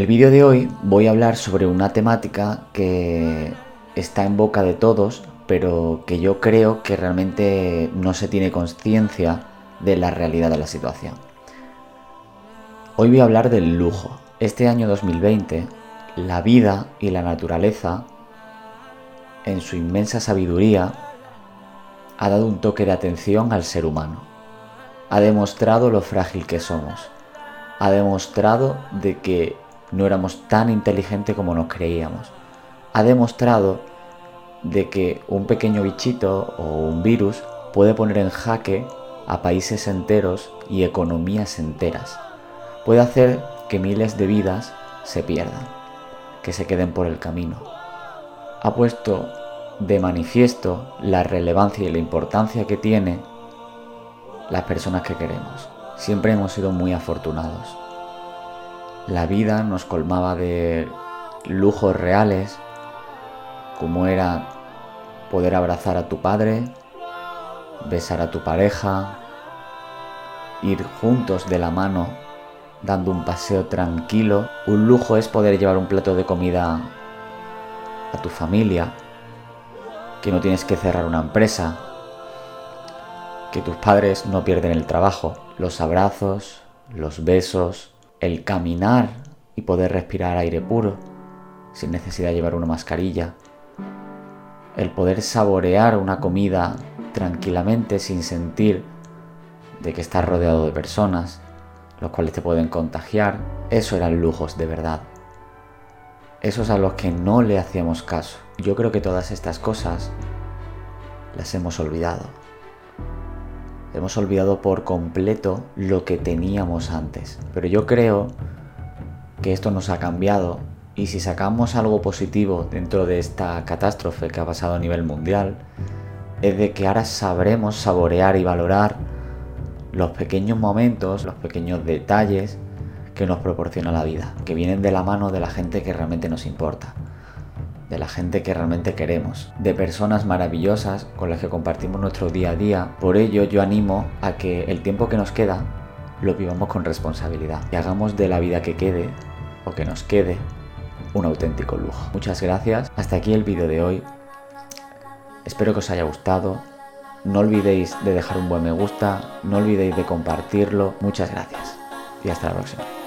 el vídeo de hoy voy a hablar sobre una temática que está en boca de todos, pero que yo creo que realmente no se tiene conciencia de la realidad de la situación. Hoy voy a hablar del lujo. Este año 2020, la vida y la naturaleza, en su inmensa sabiduría, ha dado un toque de atención al ser humano. Ha demostrado lo frágil que somos. Ha demostrado de que no éramos tan inteligentes como nos creíamos. Ha demostrado de que un pequeño bichito o un virus puede poner en jaque a países enteros y economías enteras. Puede hacer que miles de vidas se pierdan, que se queden por el camino. Ha puesto de manifiesto la relevancia y la importancia que tiene las personas que queremos. Siempre hemos sido muy afortunados. La vida nos colmaba de lujos reales, como era poder abrazar a tu padre, besar a tu pareja, ir juntos de la mano dando un paseo tranquilo. Un lujo es poder llevar un plato de comida a tu familia, que no tienes que cerrar una empresa, que tus padres no pierden el trabajo, los abrazos, los besos, el caminar y poder respirar aire puro sin necesidad de llevar una mascarilla, el poder saborear una comida tranquilamente sin sentir de que estás rodeado de personas, los cuales te pueden contagiar, eso eran lujos de verdad. Esos a los que no le hacíamos caso. Yo creo que todas estas cosas las hemos olvidado. Hemos olvidado por completo lo que teníamos antes. Pero yo creo que esto nos ha cambiado y si sacamos algo positivo dentro de esta catástrofe que ha pasado a nivel mundial, es de que ahora sabremos saborear y valorar los pequeños momentos, los pequeños detalles que nos proporciona la vida, que vienen de la mano de la gente que realmente nos importa, de la gente que realmente queremos, de personas maravillosas con las que compartimos nuestro día a día. Por ello yo animo a que el tiempo que nos queda lo vivamos con responsabilidad y hagamos de la vida que quede o que nos quede un auténtico lujo. Muchas gracias. Hasta aquí el vídeo de hoy. Espero que os haya gustado. No olvidéis de dejar un buen me gusta, no olvidéis de compartirlo. Muchas gracias y hasta la próxima.